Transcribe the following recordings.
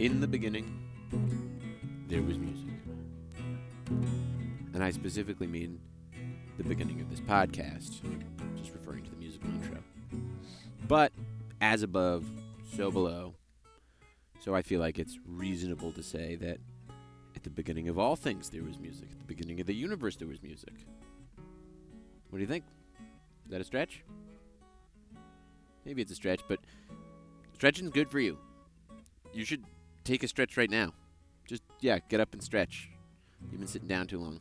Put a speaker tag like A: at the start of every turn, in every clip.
A: In the beginning, there was music. And I specifically mean the beginning of this podcast, just referring to the musical intro. But as above, so below. So I feel like it's reasonable to say that at the beginning of all things there was music. At the beginning of the universe there was music. What do you think? Is that a stretch? Maybe it's a stretch, but stretching's good for you. You should take a stretch right now. Just, yeah, get up and stretch. You've been sitting down too long.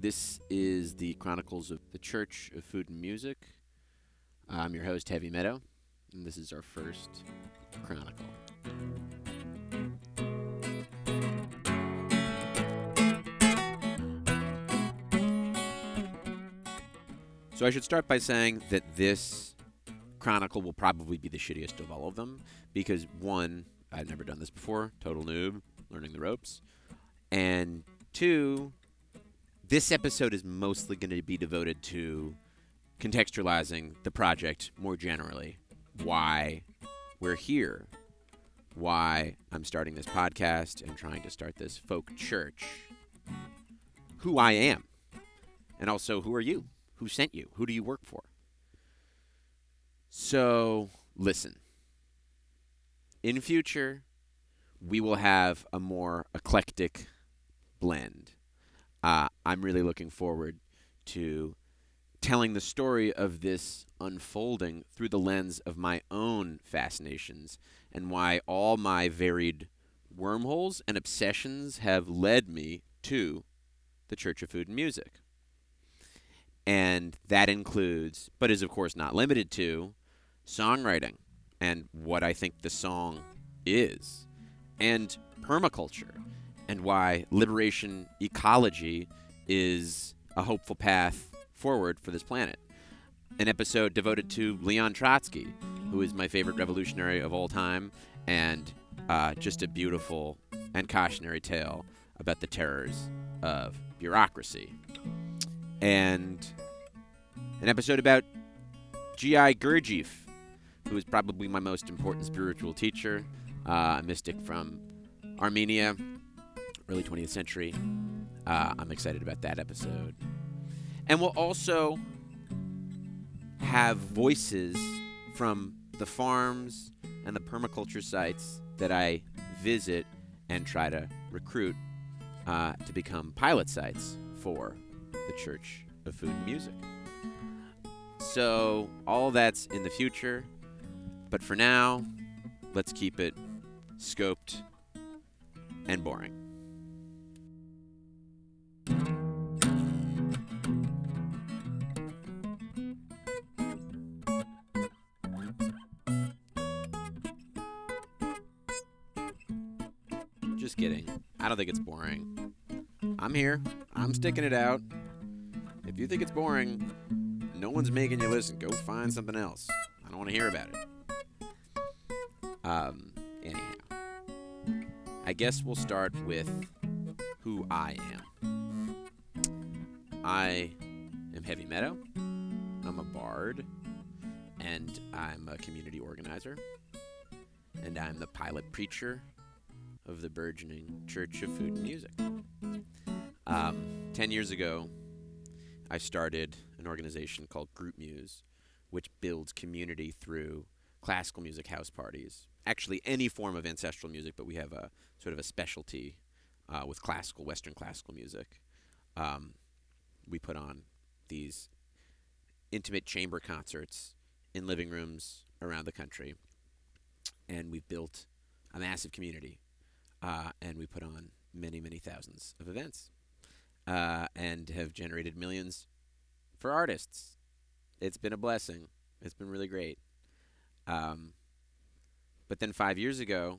A: This is the Chronicles of the Church of Food and Music. I'm your host, Heavy Meadow, and this is our first chronicle. So I should start by saying that this chronicle will probably be the shittiest of all of them because one, I've never done this before, total noob, learning the ropes, and two, this episode is mostly going to be devoted to contextualizing the project more generally, why we're here, why I'm starting this podcast and trying to start this folk church, who I am, and also who are you? Who sent you? Who do you work for? So, listen. In future, we will have a more eclectic blend. Uh, I'm really looking forward to telling the story of this unfolding through the lens of my own fascinations and why all my varied wormholes and obsessions have led me to the Church of Food and Music. And that includes, but is of course not limited to, songwriting and what I think the song is, and permaculture, and why liberation ecology is a hopeful path forward for this planet. An episode devoted to Leon Trotsky, who is my favorite revolutionary of all time, and uh, just a beautiful and cautionary tale about the terrors of bureaucracy and an episode about G.I. Gurdjieff, who is probably my most important spiritual teacher, uh, a mystic from Armenia, early 20th century. Uh, I'm excited about that episode. And we'll also have voices from the farms and the permaculture sites that I visit and try to recruit uh, to become pilot sites for the Church of Food and Music. So, all that's in the future, but for now, let's keep it scoped and boring. Just kidding. I don't think it's boring. I'm here. I'm sticking it out. If you think it's boring, no one's making you listen. Go find something else. I don't want to hear about it. Um, anyhow, I guess we'll start with who I am. I am Heavy Meadow. I'm a bard, and I'm a community organizer, and I'm the pilot preacher of the burgeoning Church of Food and Music. Um, ten years ago, I started an organization called Groupmuse, which builds community through classical music house parties. Actually, any form of ancestral music, but we have a sort of a specialty uh, with classical, Western classical music. Um, we put on these intimate chamber concerts in living rooms around the country, and we've built a massive community, uh, and we put on many, many thousands of events uh, and have generated millions for artists. It's been a blessing. It's been really great. Um, but then five years ago,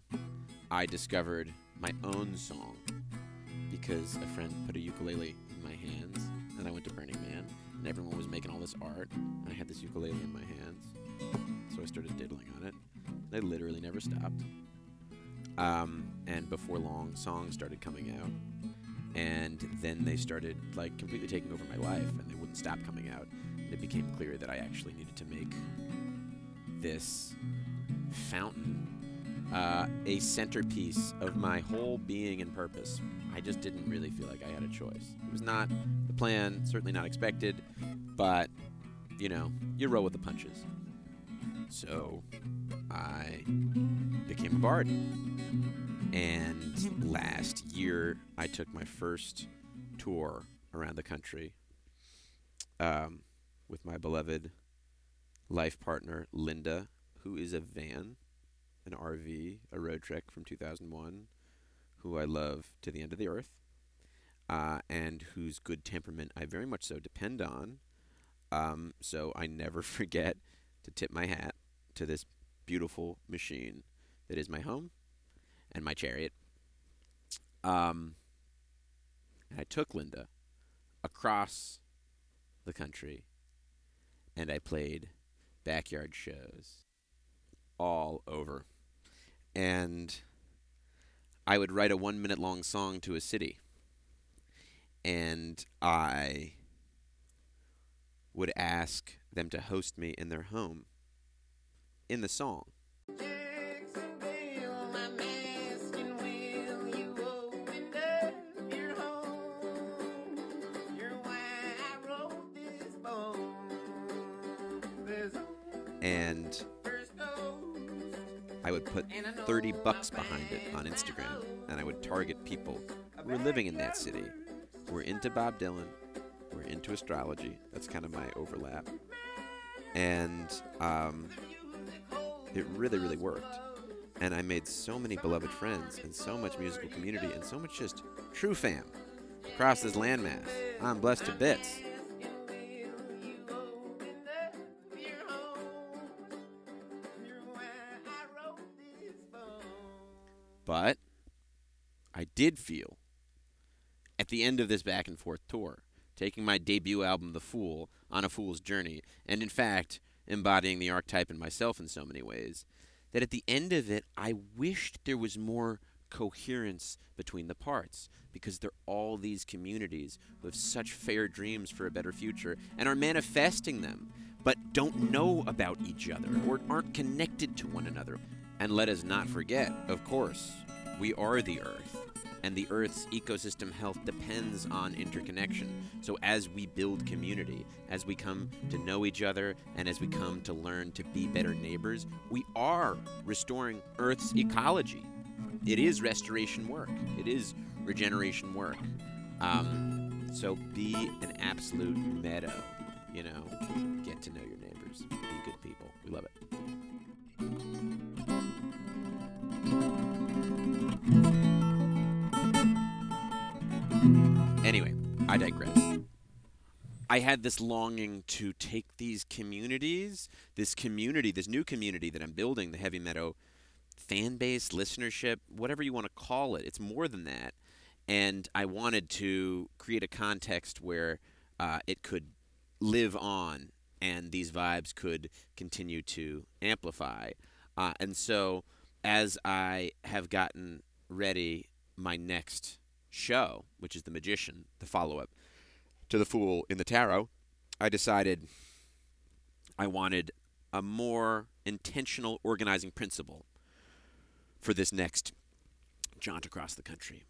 A: I discovered my own song because a friend put a ukulele in my hands, and I went to Burning Man, and everyone was making all this art, and I had this ukulele in my hands, so I started diddling on it. I literally never stopped. Um, and before long, songs started coming out and then they started like completely taking over my life and they wouldn't stop coming out and it became clear that i actually needed to make this fountain uh, a centerpiece of my whole being and purpose. I just didn't really feel like I had a choice. It was not the plan, certainly not expected, but you know, you roll with the punches. So I became a bard. And last year, I took my first tour around the country um, with my beloved life partner, Linda, who is a van, an RV, a Roadtrek from 2001, who I love to the end of the earth, uh, and whose good temperament I very much so depend on. Um, so I never forget to tip my hat to this beautiful machine that is my home and my chariot. Um, and I took Linda across the country and I played backyard shows all over. And I would write a one minute long song to a city. And I would ask them to host me in their home in the song. And I would put 30 bucks behind it on Instagram, and I would target people who were living in that city, who were into Bob Dylan, who were into astrology. That's kind of my overlap. And um, it really, really worked. And I made so many beloved friends, and so much musical community, and so much just true fam across this landmass. I'm blessed to bits. Did feel at the end of this back and forth tour, taking my debut album, The Fool, on a fool's journey, and in fact, embodying the archetype in myself in so many ways, that at the end of it, I wished there was more coherence between the parts because they're all these communities who have such fair dreams for a better future and are manifesting them but don't know about each other or aren't connected to one another. And let us not forget, of course, we are the Earth, and the Earth's ecosystem health depends on interconnection. So, as we build community, as we come to know each other, and as we come to learn to be better neighbors, we are restoring Earth's ecology. It is restoration work, it is regeneration work. Um, so, be an absolute meadow, you know, get to know your neighbors, be good people. We love it. I digress. I had this longing to take these communities, this community, this new community that I'm building, the Heavy Meadow fan base, listenership, whatever you want to call it. It's more than that. And I wanted to create a context where uh, it could live on and these vibes could continue to amplify. Uh, and so, as I have gotten ready my next show, which is The Magician, the follow up to The Fool in the Tarot, I decided I wanted a more intentional organizing principle for this next jaunt across the country.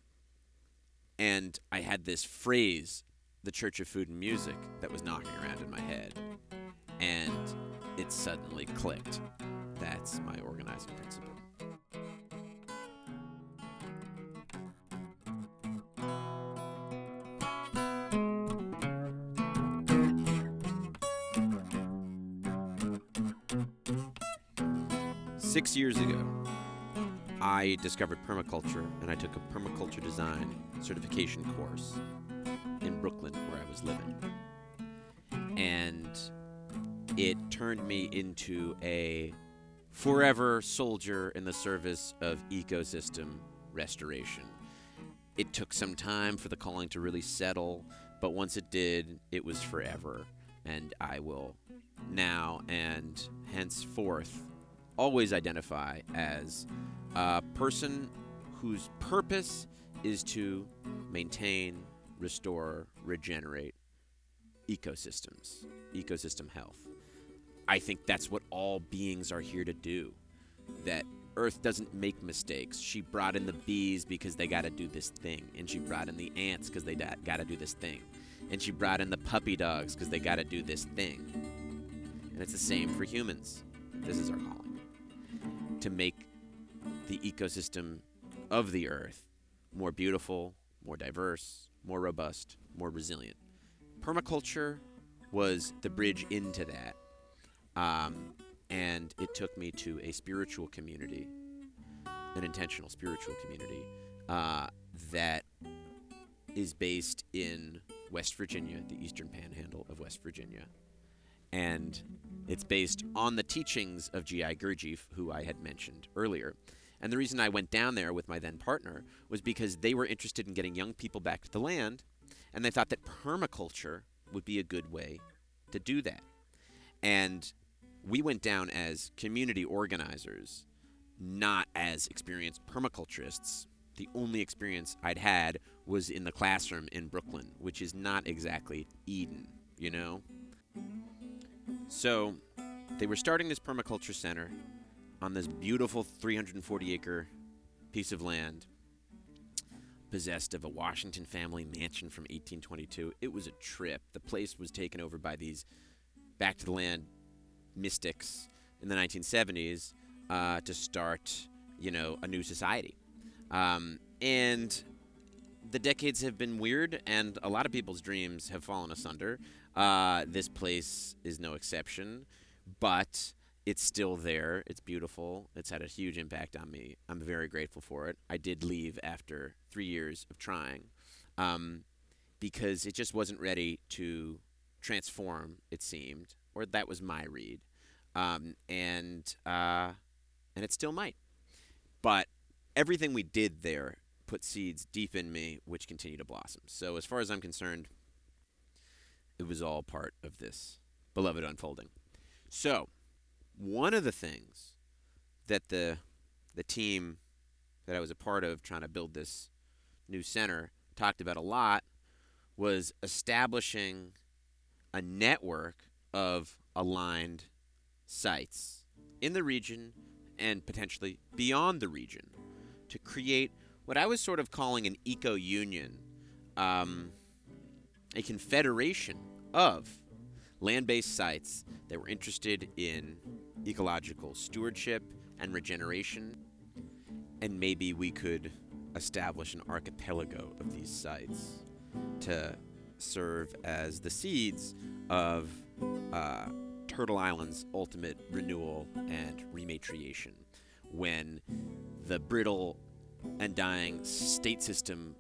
A: And I had this phrase, the Church of Food and Music, that was knocking around in my head. And it suddenly clicked. That's my organizing principle. Six years ago, I discovered permaculture and I took a permaculture design certification course in Brooklyn where I was living. And it turned me into a forever soldier in the service of ecosystem restoration. It took some time for the calling to really settle, but once it did, it was forever. And I will now and henceforth always identify as a person whose purpose is to maintain, restore, regenerate ecosystems, ecosystem health. I think that's what all beings are here to do. That Earth doesn't make mistakes. She brought in the bees because they got to do this thing, and she brought in the ants because they got to do this thing, and she brought in the puppy dogs because they got to do this thing. And it's the same for humans. This is our calling to make the ecosystem of the Earth more beautiful, more diverse, more robust, more resilient. Permaculture was the bridge into that. Um, and it took me to a spiritual community, an intentional spiritual community uh, that is based in West Virginia, the eastern panhandle of West Virginia. And it's based on the teachings of G.I. Gurdjieff, who I had mentioned earlier. And the reason I went down there with my then partner was because they were interested in getting young people back to the land, and they thought that permaculture would be a good way to do that. And we went down as community organizers, not as experienced permaculturists. The only experience I'd had was in the classroom in Brooklyn, which is not exactly Eden, you know? So they were starting this permaculture center on this beautiful 340 acre piece of land possessed of a Washington family mansion from 1822. It was a trip. The place was taken over by these back to the land mystics in the 1970s uh, to start, you know, a new society. Um, and the decades have been weird, and a lot of people's dreams have fallen asunder. Uh, this place is no exception, but it's still there. It's beautiful. It's had a huge impact on me. I'm very grateful for it. I did leave after three years of trying um, because it just wasn't ready to transform, it seemed, or that was my read. Um, and, uh, and it still might. But everything we did there put seeds deep in me, which continue to blossom. So, as far as I'm concerned, it was all part of this beloved unfolding. So, one of the things that the the team that I was a part of trying to build this new center talked about a lot was establishing a network of aligned sites in the region and potentially beyond the region to create what I was sort of calling an eco union, um, a confederation of land based sites that were interested in ecological stewardship and regeneration. And maybe we could establish an archipelago of these sites to serve as the seeds of uh, Turtle Island's ultimate renewal and rematriation when the brittle and dying state system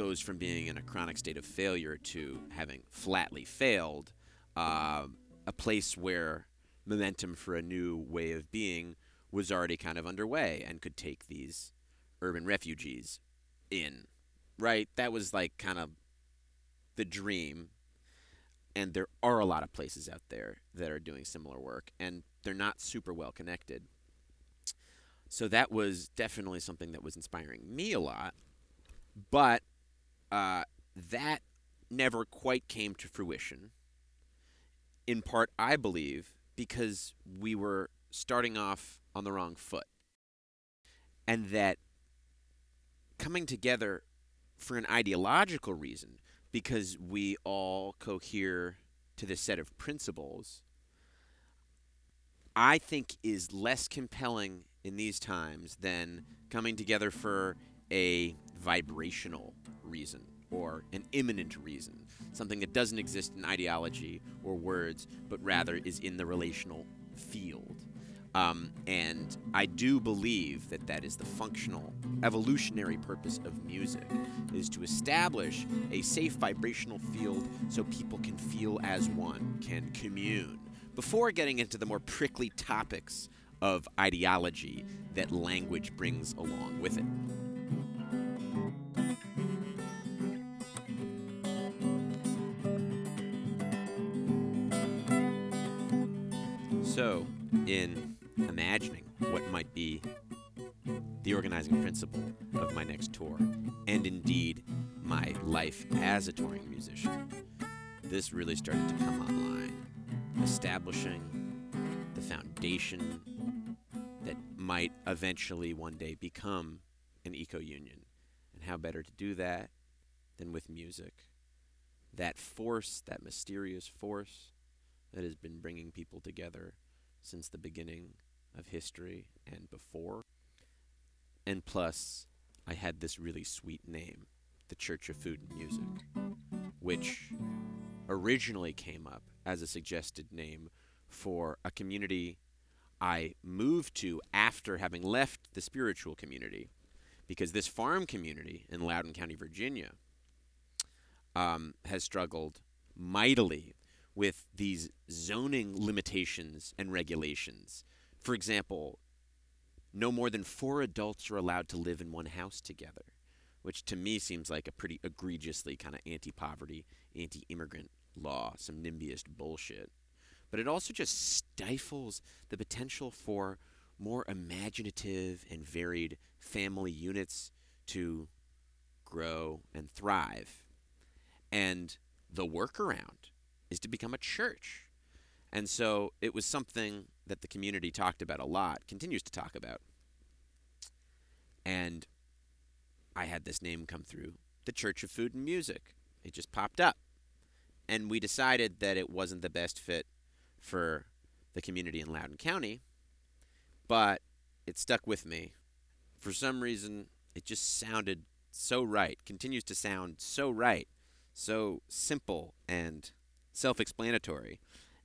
A: goes from being in a chronic state of failure to having flatly failed, uh, a place where momentum for a new way of being was already kind of underway and could take these urban refugees in. Right? That was like kind of the dream. And there are a lot of places out there that are doing similar work, and they're not super well connected. So that was definitely something that was inspiring me a lot. But uh, that never quite came to fruition. In part, I believe, because we were starting off on the wrong foot. And that coming together for an ideological reason, because we all cohere to this set of principles, I think is less compelling in these times than coming together for a vibrational reason or an immanent reason, something that doesn't exist in ideology or words, but rather is in the relational field. Um, and I do believe that that is the functional, evolutionary purpose of music, is to establish a safe vibrational field so people can feel as one, can commune, before getting into the more prickly topics of ideology that language brings along with it. So, in imagining what might be the organizing principle of my next tour, and indeed my life as a touring musician, this really started to come online, establishing the foundation that might eventually one day become an eco union. And how better to do that than with music? That force, that mysterious force that has been bringing people together since the beginning of history and before. And plus, I had this really sweet name, the Church of Food and Music, which originally came up as a suggested name for a community I moved to after having left the spiritual community. Because this farm community in Loudoun County, Virginia, um, has struggled mightily with these zoning limitations and regulations. For example, no more than four adults are allowed to live in one house together, which to me seems like a pretty egregiously kind of anti poverty, anti immigrant law, some NIMBYist bullshit. But it also just stifles the potential for more imaginative and varied family units to grow and thrive. And the workaround is to become a church. And so it was something that the community talked about a lot, continues to talk about. And I had this name come through the Church of Food and Music. It just popped up. And we decided that it wasn't the best fit for the community in Loudoun County, but it stuck with me. For some reason, it just sounded so right, continues to sound so right, so simple and self explanatory.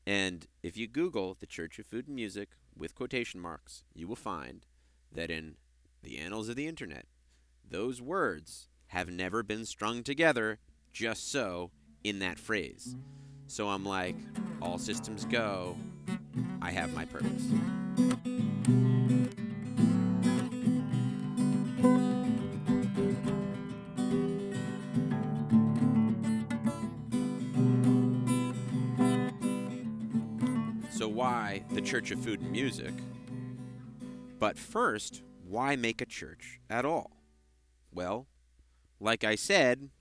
A: And if you Google the Church of Food and Music with quotation marks, you will find that in the annals of the internet, those words have never been strung together just so in that phrase. So I'm like, all systems go. I have my purpose. Church of Food and Music? But first, why make a church at all? Well, like I said,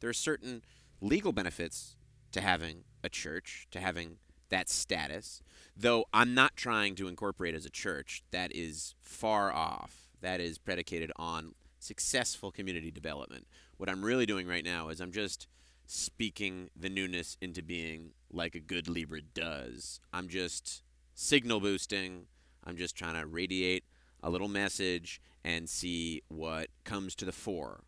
A: there are certain legal benefits to having a church, to having that status, though I'm not trying to incorporate as a church. That is far off. That is predicated on successful community development. What I'm really doing right now is I'm just speaking the newness into being like a good Libra does. I'm just signal boosting. I'm just trying to radiate a little message and see what comes to the fore.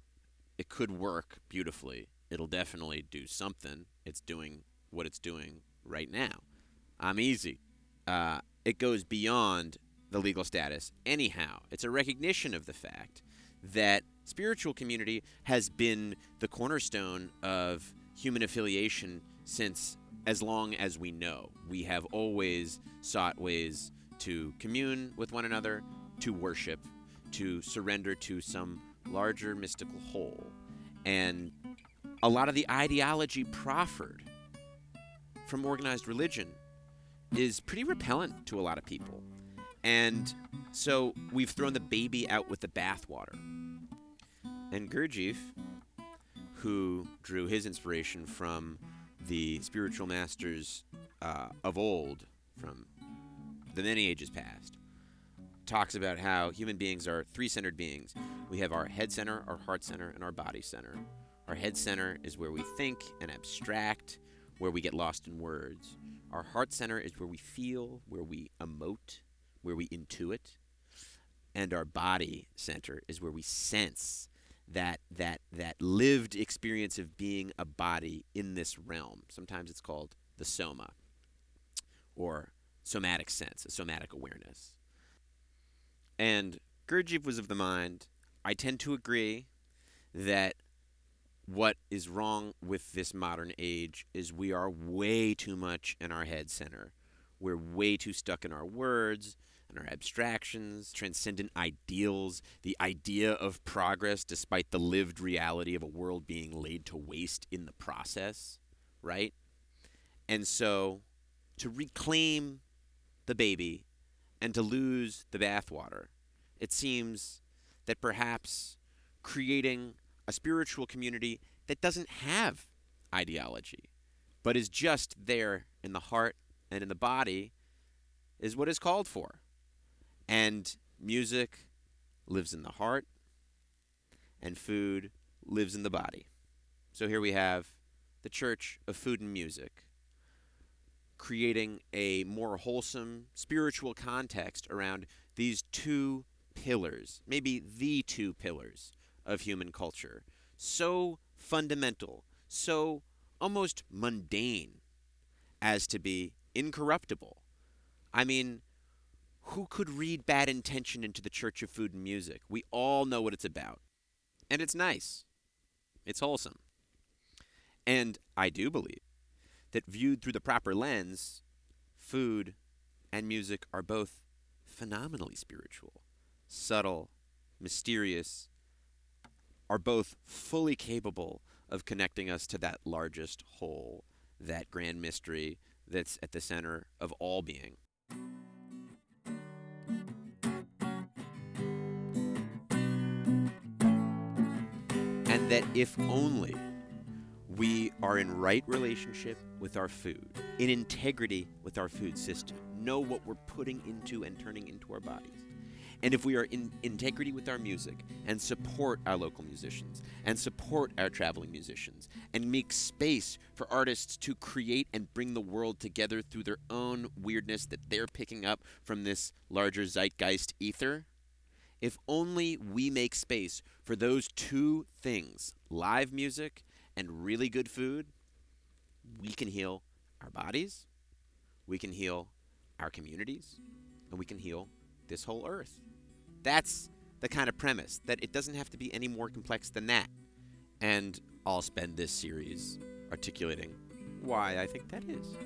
A: It could work beautifully. It'll definitely do something. It's doing what it's doing right now. I'm easy. Uh, it goes beyond the legal status. Anyhow, it's a recognition of the fact that spiritual community has been the cornerstone of human affiliation since as long as we know. We have always sought ways to commune with one another, to worship, to surrender to some larger mystical whole. And a lot of the ideology proffered from organized religion is pretty repellent to a lot of people. And so we've thrown the baby out with the bathwater. And Gurdjieff, who drew his inspiration from the spiritual masters uh, of old, from the many ages past, talks about how human beings are three centered beings. We have our head center, our heart center, and our body center. Our head center is where we think and abstract, where we get lost in words. Our heart center is where we feel, where we emote, where we intuit. And our body center is where we sense that that that lived experience of being a body in this realm. Sometimes it's called the soma or somatic sense, a somatic awareness. And Gurdjieff was of the mind, I tend to agree that what is wrong with this modern age is we are way too much in our head center. We're way too stuck in our words our abstractions, transcendent ideals, the idea of progress despite the lived reality of a world being laid to waste in the process, right? And so to reclaim the baby and to lose the bathwater, it seems that perhaps creating a spiritual community that doesn't have ideology, but is just there in the heart and in the body, is what is called for. And music lives in the heart, and food lives in the body. So here we have the Church of Food and Music creating a more wholesome spiritual context around these two pillars, maybe the two pillars of human culture. So fundamental, so almost mundane as to be incorruptible. I mean, who could read bad intention into the Church of Food and Music? We all know what it's about. And it's nice. It's wholesome. And I do believe that viewed through the proper lens, food and music are both phenomenally spiritual, subtle, mysterious, are both fully capable of connecting us to that largest whole, that grand mystery that's at the center of all being. That if only we are in right relationship with our food, in integrity with our food system, know what we're putting into and turning into our bodies. And if we are in integrity with our music and support our local musicians and support our traveling musicians and make space for artists to create and bring the world together through their own weirdness that they're picking up from this larger zeitgeist ether, if only we make space for those two things, live music and really good food, we can heal our bodies, we can heal our communities, and we can heal this whole earth. That's the kind of premise that it doesn't have to be any more complex than that. And I'll spend this series articulating why I think that is.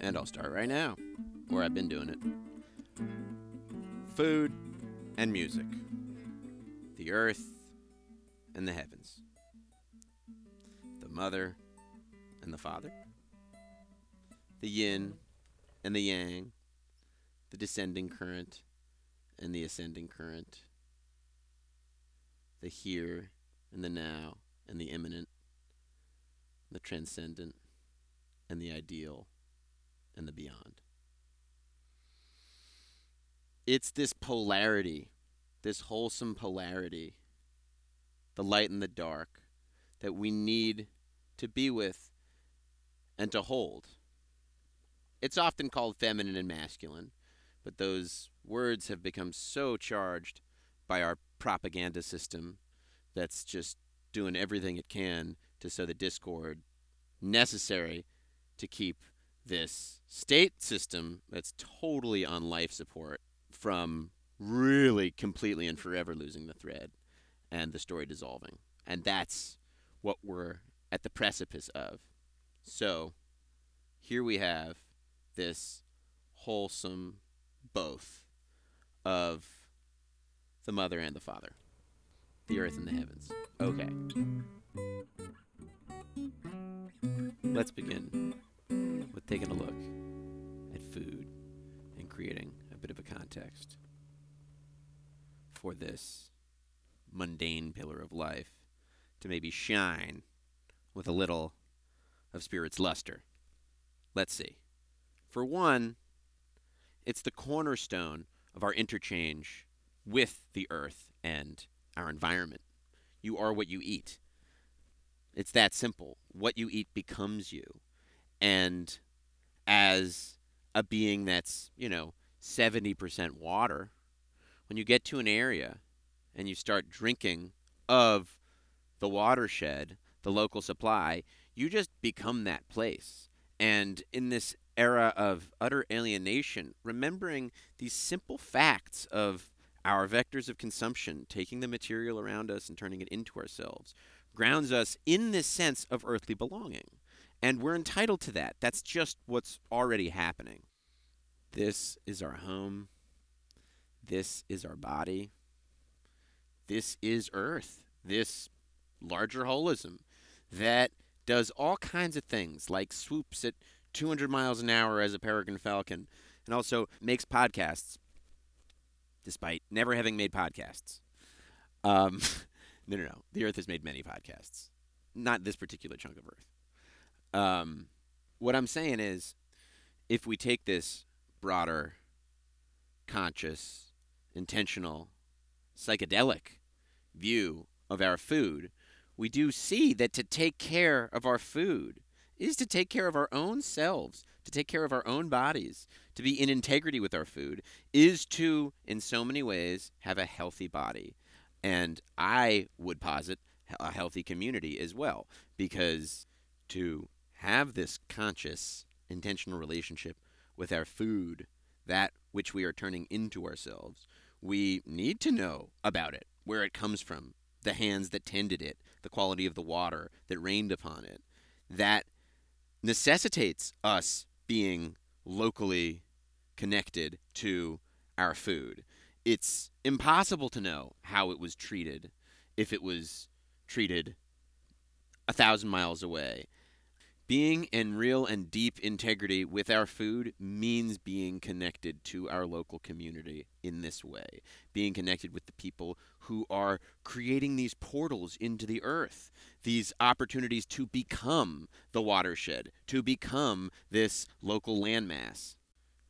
A: And I'll start right now, where I've been doing it. Food and music, the earth and the heavens, the mother and the father, the yin and the yang, the descending current and the ascending current, the here and the now and the immanent, the transcendent and the ideal and the beyond. It's this polarity, this wholesome polarity, the light and the dark, that we need to be with and to hold. It's often called feminine and masculine, but those words have become so charged by our propaganda system that's just doing everything it can to sow the discord necessary to keep this state system that's totally on life support from really completely and forever losing the thread and the story dissolving. And that's what we're at the precipice of. So here we have this wholesome both of the mother and the father, the earth and the heavens. Okay. Let's begin with taking a look at food and creating a bit of a context for this mundane pillar of life to maybe shine with a little of spirit's luster. Let's see. For one, it's the cornerstone of our interchange with the earth and our environment. You are what you eat. It's that simple. What you eat becomes you. And as a being that's, you know, 70% water, when you get to an area and you start drinking of the watershed, the local supply, you just become that place. And in this era of utter alienation, remembering these simple facts of our vectors of consumption, taking the material around us and turning it into ourselves, grounds us in this sense of earthly belonging. And we're entitled to that. That's just what's already happening. This is our home. This is our body. This is Earth. This larger holism that does all kinds of things, like swoops at 200 miles an hour as a peregrine falcon, and also makes podcasts, despite never having made podcasts. Um, No, no, no. The Earth has made many podcasts, not this particular chunk of Earth. Um, what I'm saying is, if we take this broader, conscious, intentional, psychedelic view of our food, we do see that to take care of our food is to take care of our own selves, to take care of our own bodies, to be in integrity with our food, is to, in so many ways, have a healthy body. And I would posit a healthy community as well, because to have this conscious, intentional relationship with our food, that which we are turning into ourselves, we need to know about it, where it comes from, the hands that tended it, the quality of the water that rained upon it. That necessitates us being locally connected to our food. It's impossible to know how it was treated if it was treated a thousand miles away. Being in real and deep integrity with our food means being connected to our local community in this way. Being connected with the people who are creating these portals into the earth, these opportunities to become the watershed, to become this local landmass.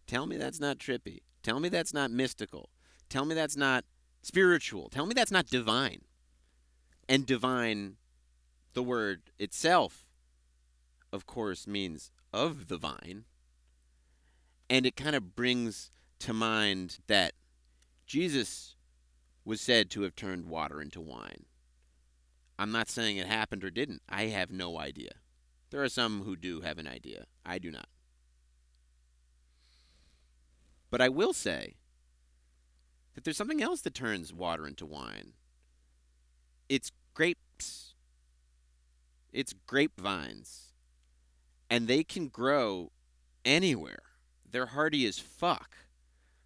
A: Tell me that's not trippy. Tell me that's not mystical. Tell me that's not spiritual. Tell me that's not divine. And divine, the word itself, of course, means of the vine. And it kind of brings to mind that Jesus was said to have turned water into wine. I'm not saying it happened or didn't. I have no idea. There are some who do have an idea. I do not. But I will say that there's something else that turns water into wine. It's grapes. It's grapevines. And they can grow anywhere. They're hardy as fuck.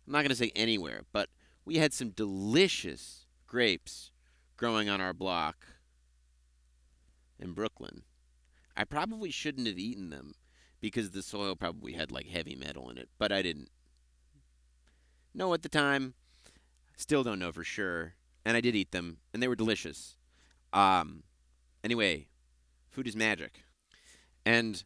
A: I'm not going to say anywhere, but we had some delicious grapes growing on our block in Brooklyn. I probably shouldn't have eaten them because the soil probably had like heavy metal in it, but I didn't know at the time. Still don't know for sure. And I did eat them, and they were delicious. Um, anyway, food is magic. And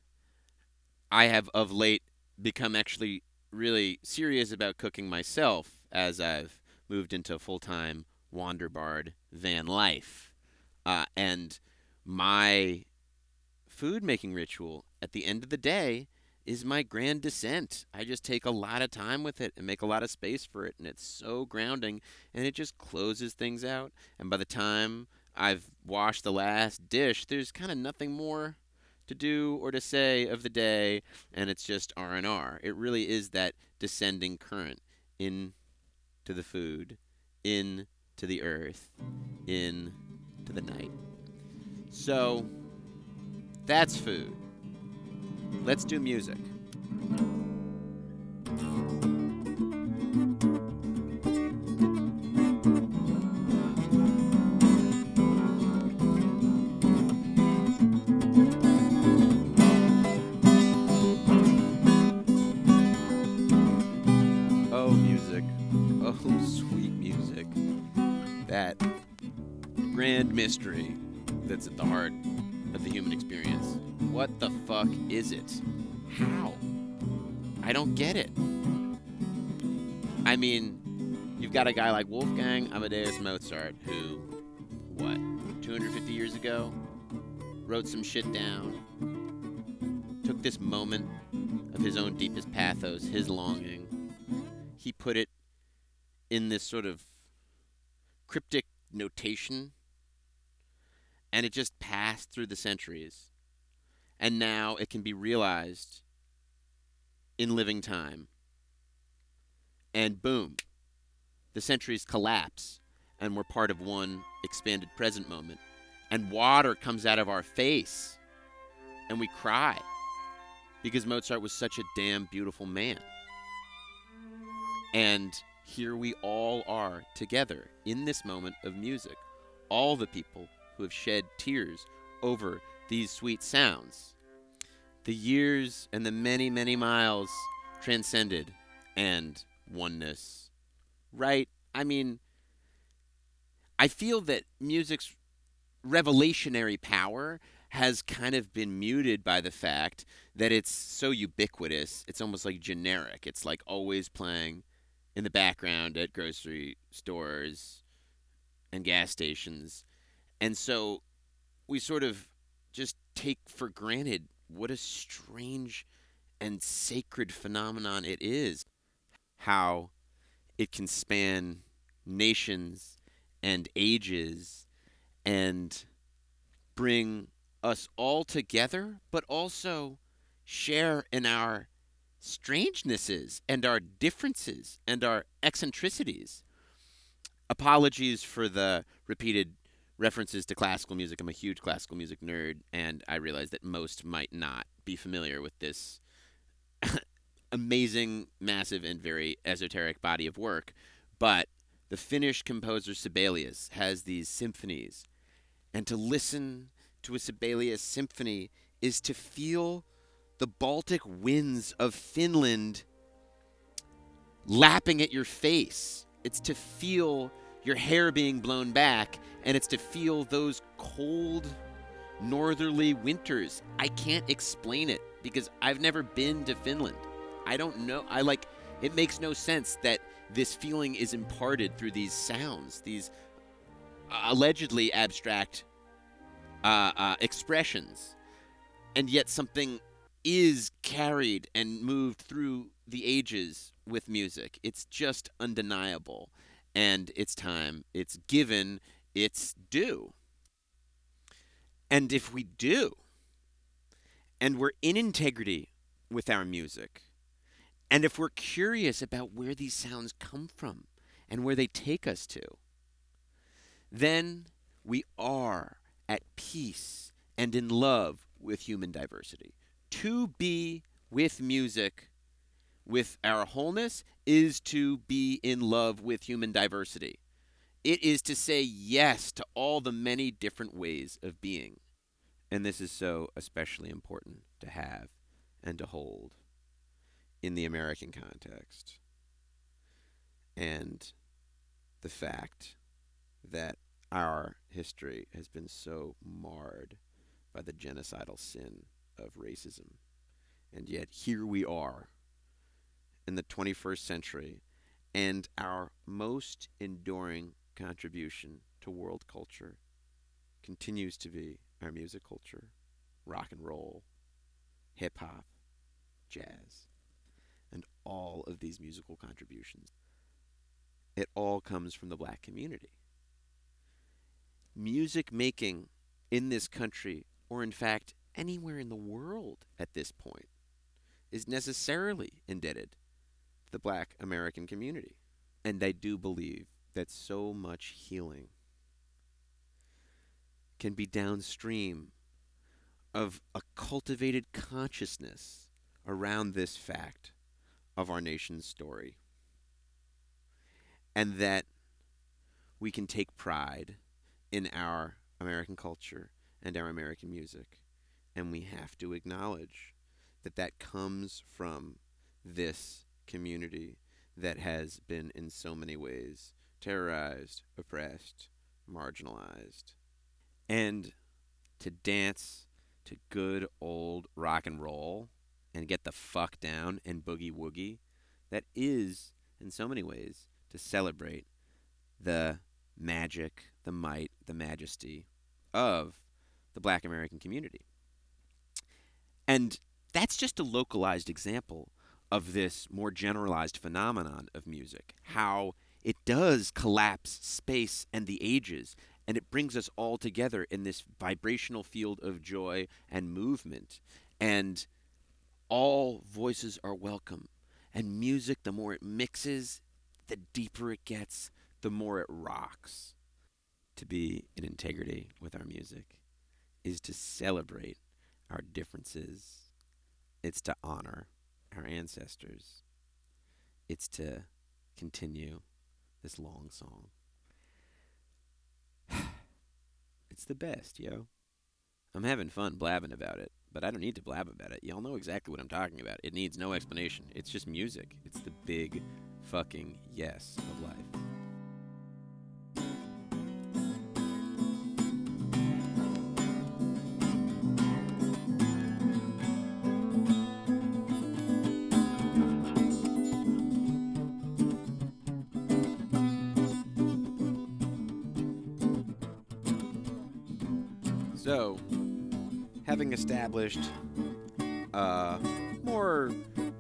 A: I have of late become actually really serious about cooking myself as I've moved into full time Wanderbard van life. Uh, and my food making ritual at the end of the day is my grand descent. I just take a lot of time with it and make a lot of space for it, and it's so grounding and it just closes things out. And by the time I've washed the last dish, there's kind of nothing more to do or to say of the day, and it's just R and R. It really is that descending current in to the food, in to the earth, in to the night. So that's food. Let's do music. Mystery that's at the heart of the human experience. What the fuck is it? How? I don't get it. I mean, you've got a guy like Wolfgang Amadeus Mozart who, what, 250 years ago, wrote some shit down, took this moment of his own deepest pathos, his longing, he put it in this sort of cryptic notation and it just passed through the centuries. And now it can be realized in living time. And boom, the centuries collapse, and we're part of one expanded present moment. And water comes out of our face, and we cry because Mozart was such a damn beautiful man. And here we all are together in this moment of music. All the people who have shed tears over these sweet sounds. The years and the many, many miles transcended and oneness. Right? I mean, I feel that music's revelationary power has kind of been muted by the fact that it's so ubiquitous. It's almost like generic. It's like always playing in the background at grocery stores and gas stations. And so we sort of just take for granted what a strange and sacred phenomenon it is. How it can span nations and ages and bring us all together, but also share in our strangenesses and our differences and our eccentricities. Apologies for the repeated references to classical music. I'm a huge classical music nerd, and I realize that most might not be familiar with this amazing, massive, and very esoteric body of work. But the Finnish composer Sibelius has these symphonies, and to listen to a Sibelius symphony is to feel the Baltic winds of Finland lapping at your face. It's to feel your hair being blown back, and it's to feel those cold northerly winters. I can't explain it because I've never been to Finland. I don't know. I like it makes no sense that this feeling is imparted through these sounds, these allegedly abstract uh, uh, expressions, and yet something is carried and moved through the ages with music. It's just undeniable, and it's time. It's given its due. And if we do, and we're in integrity with our music, and if we're curious about where these sounds come from and where they take us to, then we are at peace and in love with human diversity. To be with music, with our wholeness, is to be in love with human diversity. It is to say yes to all the many different ways of being. And this is so especially important to have and to hold in the American context. And the fact that our history has been so marred by the genocidal sin of racism. And yet here we are in the 21st century, and our most enduring contribution to world culture continues to be our music culture, rock and roll, hip hop, jazz, and all of these musical contributions. It all comes from the black community. Music making in this country, or in fact anywhere in the world at this point, is necessarily indebted the black American community. And I do believe that so much healing can be downstream of a cultivated consciousness around this fact of our nation's story. And that we can take pride in our American culture and our American music. And we have to acknowledge that that comes from this community that has been in so many ways terrorized, oppressed, marginalized. And to dance to good old rock and roll and get the fuck down and boogie woogie, that is, in so many ways, to celebrate the magic, the might, the majesty of the black American community. And that's just a localized example of this more generalized phenomenon of music, how it does collapse space and the ages, and it brings us all together in this vibrational field of joy and movement. And all voices are welcome. And music, the more it mixes, the deeper it gets, the more it rocks. To be in integrity with our music is to celebrate our differences, it's to honor our ancestors, it's to continue this long song. it's the best, yo. I'm having fun blabbing about it, but I don't need to blab about it. Y'all know exactly what I'm talking about. It needs no explanation. It's just music. It's the big fucking yes of life. So, having established a more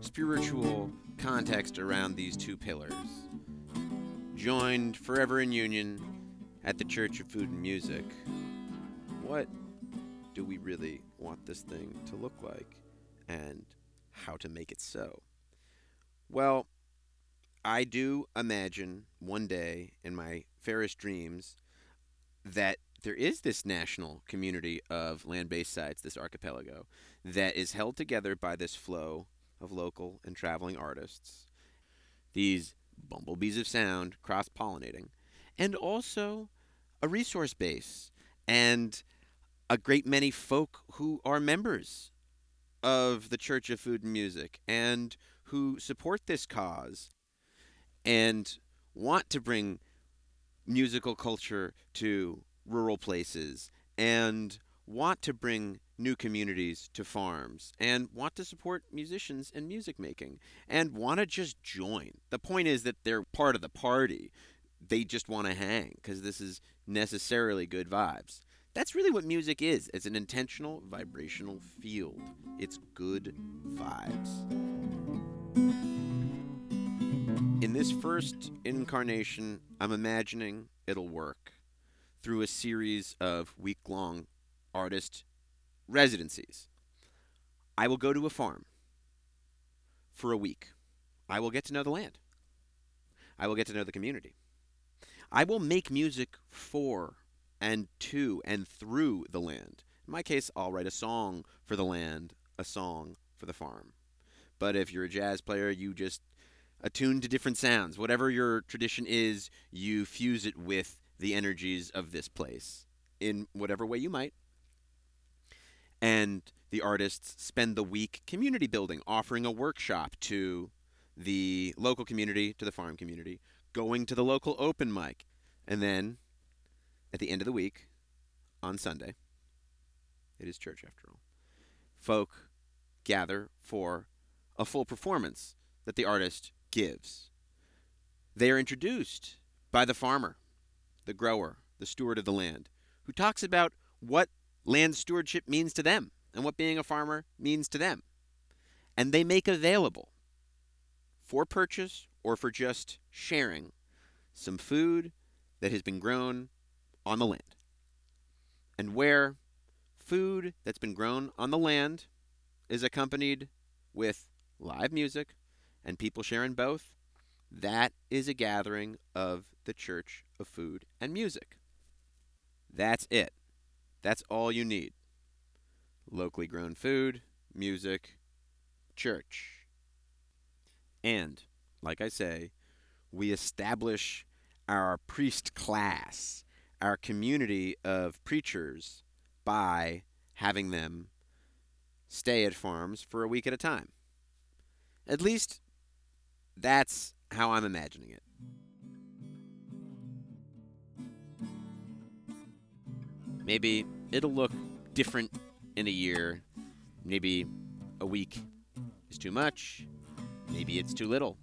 A: spiritual context around these two pillars, joined forever in union at the Church of Food and Music, what do we really want this thing to look like and how to make it so? Well, I do imagine one day in my fairest dreams that there is this national community of land based sites, this archipelago, that is held together by this flow of local and traveling artists, these bumblebees of sound cross pollinating, and also a resource base and a great many folk who are members of the Church of Food and Music and who support this cause and want to bring musical culture to rural places and want to bring new communities to farms and want to support musicians and music making and want to just join. The point is that they're part of the party. They just want to hang because this is necessarily good vibes. That's really what music is. It's an intentional vibrational field. It's good vibes. In this first incarnation, I'm imagining it'll work through a series of week long artist residencies. I will go to a farm for a week. I will get to know the land. I will get to know the community. I will make music for and to and through the land. In my case, I'll write a song for the land, a song for the farm. But if you're a jazz player, you just attune to different sounds. Whatever your tradition is, you fuse it with the energies of this place in whatever way you might. And the artists spend the week community building, offering a workshop to the local community, to the farm community, going to the local open mic. And then at the end of the week, on Sunday, it is church after all, folk gather for a full performance that the artist gives. They are introduced by the farmer, the grower, the steward of the land, who talks about what land stewardship means to them and what being a farmer means to them. And they make available for purchase or for just sharing some food that has been grown on the land. And where food that's been grown on the land is accompanied with live music and people sharing both, that is a gathering of the Church of Food and Music. That's it. That's all you need. Locally grown food, music, church. And, like I say, we establish our priest class, our community of preachers, by having them stay at farms for a week at a time. At least that's how I'm imagining it. Maybe it'll look different in a year. Maybe a week is too much. Maybe it's too little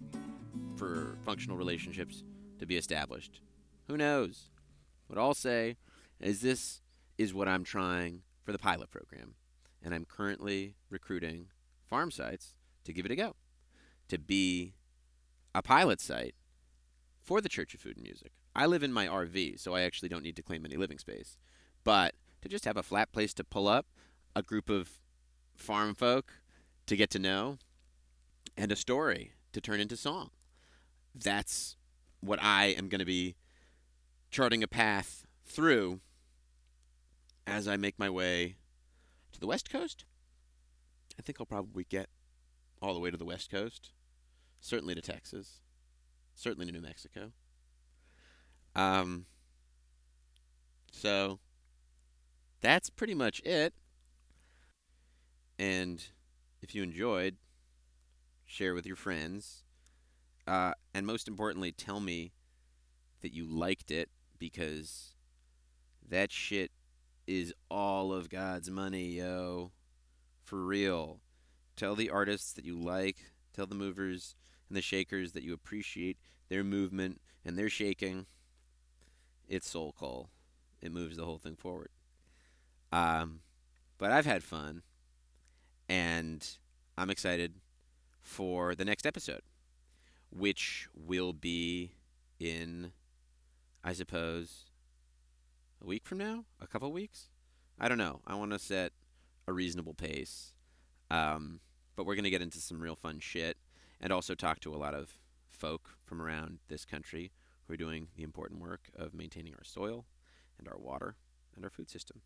A: for functional relationships to be established. Who knows? What I'll say is this is what I'm trying for the pilot program. And I'm currently recruiting farm sites to give it a go, to be a pilot site for the Church of Food and Music. I live in my RV, so I actually don't need to claim any living space. But to just have a flat place to pull up, a group of farm folk to get to know, and a story to turn into song. That's what I am going to be charting a path through as I make my way to the West Coast. I think I'll probably get all the way to the West Coast, certainly to Texas, certainly to New Mexico. Um, so that's pretty much it. And if you enjoyed, share with your friends. Uh, and most importantly, tell me that you liked it because that shit is all of God's money, yo. For real. Tell the artists that you like, tell the movers and the shakers that you appreciate their movement and their shaking. It's soul call. It moves the whole thing forward. Um, but I've had fun, and I'm excited for the next episode, which will be in, I suppose, a week from now, a couple weeks. I don't know. I want to set a reasonable pace, um, but we're gonna get into some real fun shit, and also talk to a lot of folk from around this country who are doing the important work of maintaining our soil and our water and our food system.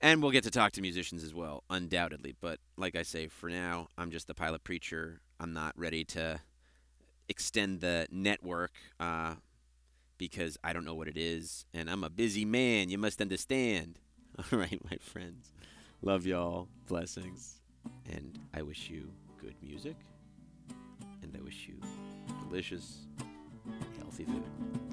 A: And we'll get to talk to musicians as well, undoubtedly. But like I say, for now, I'm just the pilot preacher. I'm not ready to extend the network uh, because I don't know what it is. And I'm a busy man. You must understand. All right, my friends. Love y'all. Blessings. And I wish you good music. And I wish you delicious, healthy food.